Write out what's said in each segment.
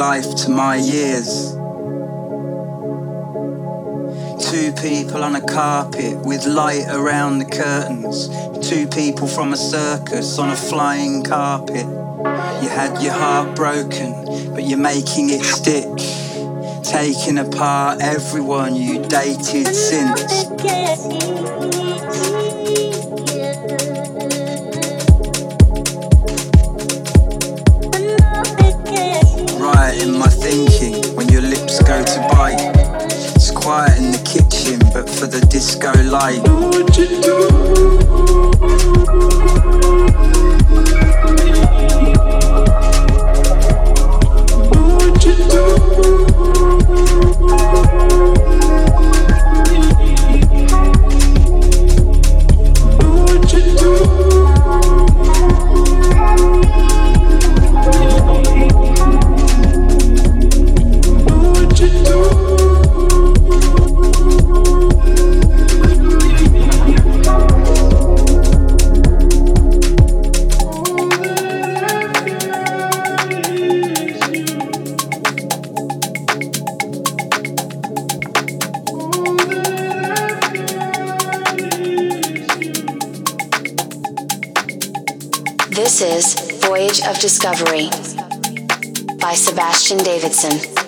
Life to my years. Two people on a carpet with light around the curtains. Two people from a circus on a flying carpet. You had your heart broken, but you're making it stick. Taking apart everyone you dated since. Disco light. Discovery by Sebastian Davidson.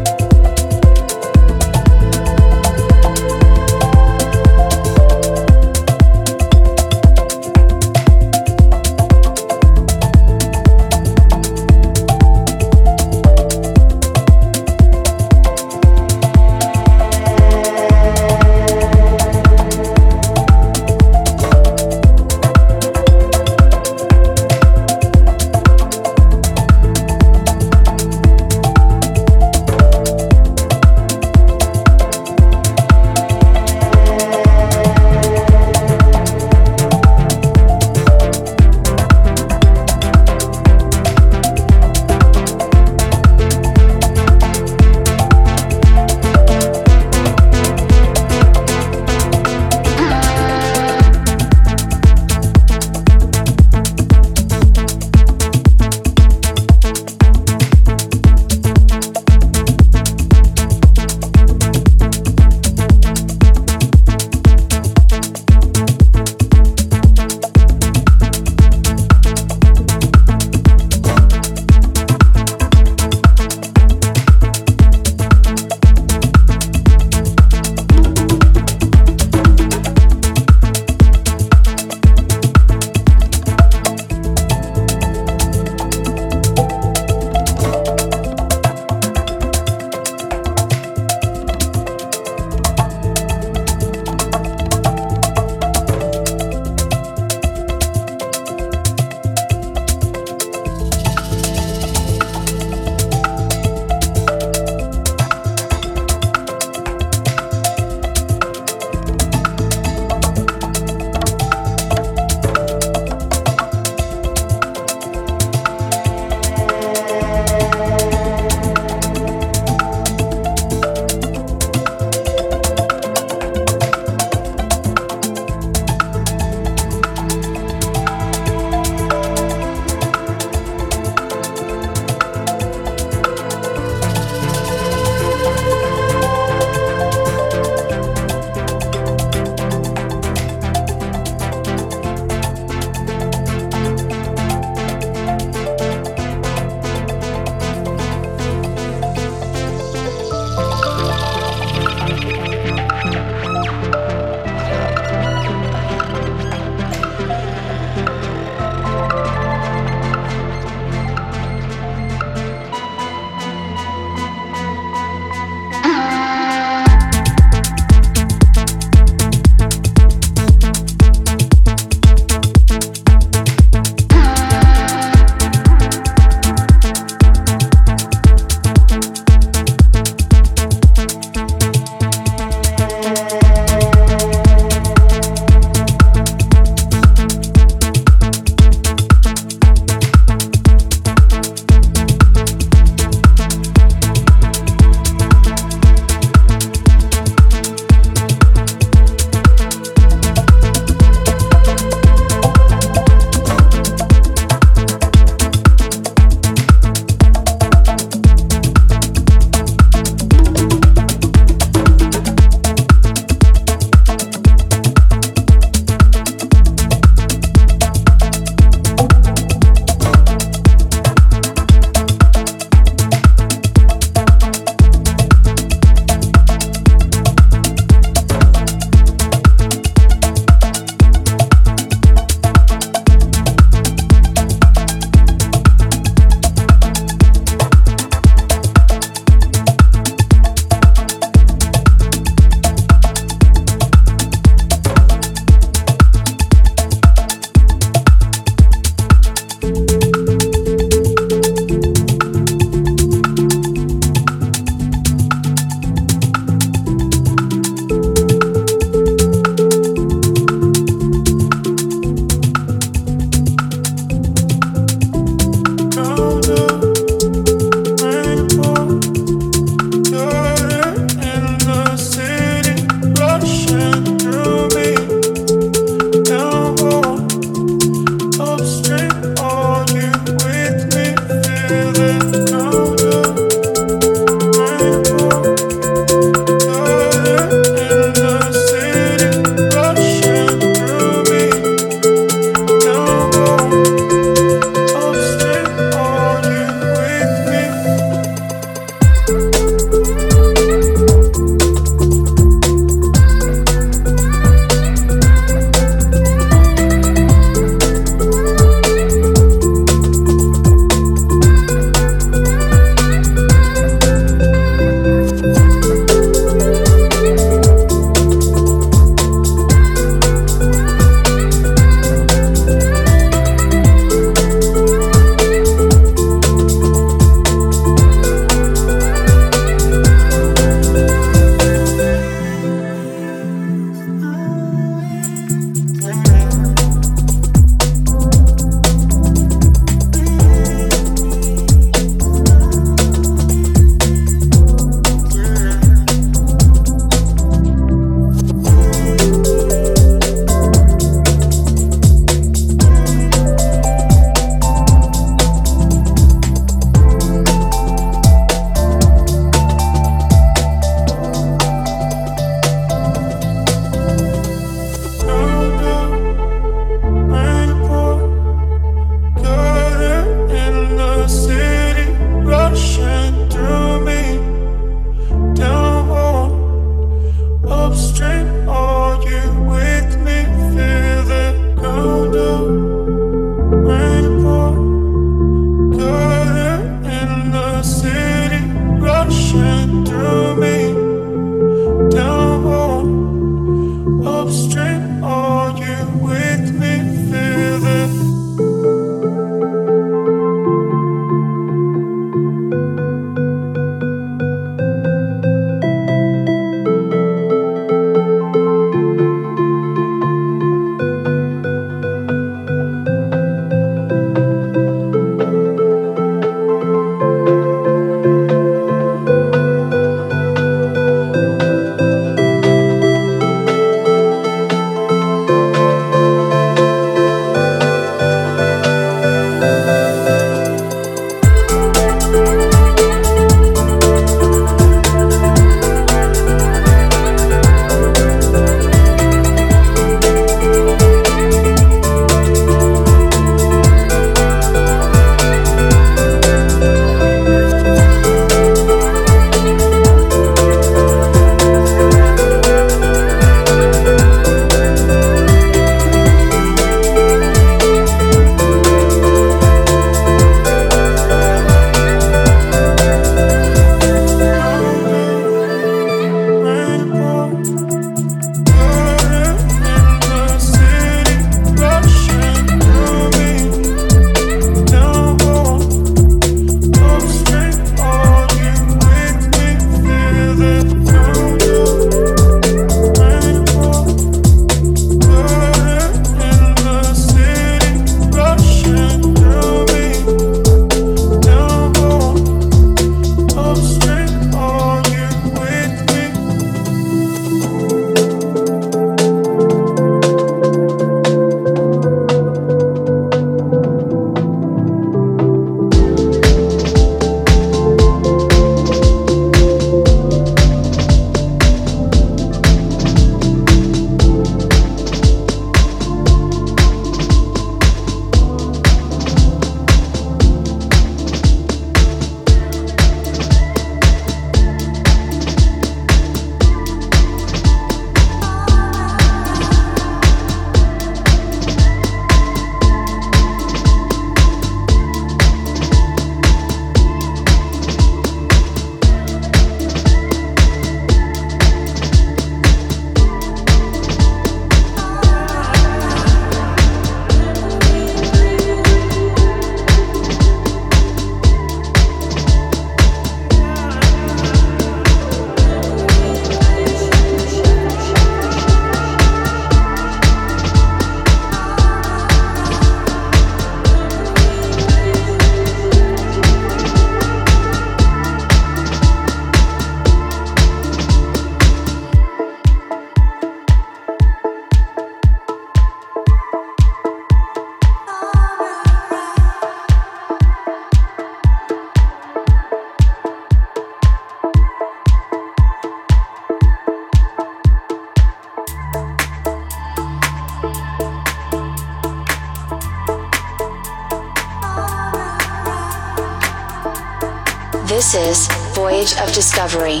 This is Voyage of Discovery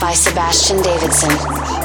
by Sebastian Davidson.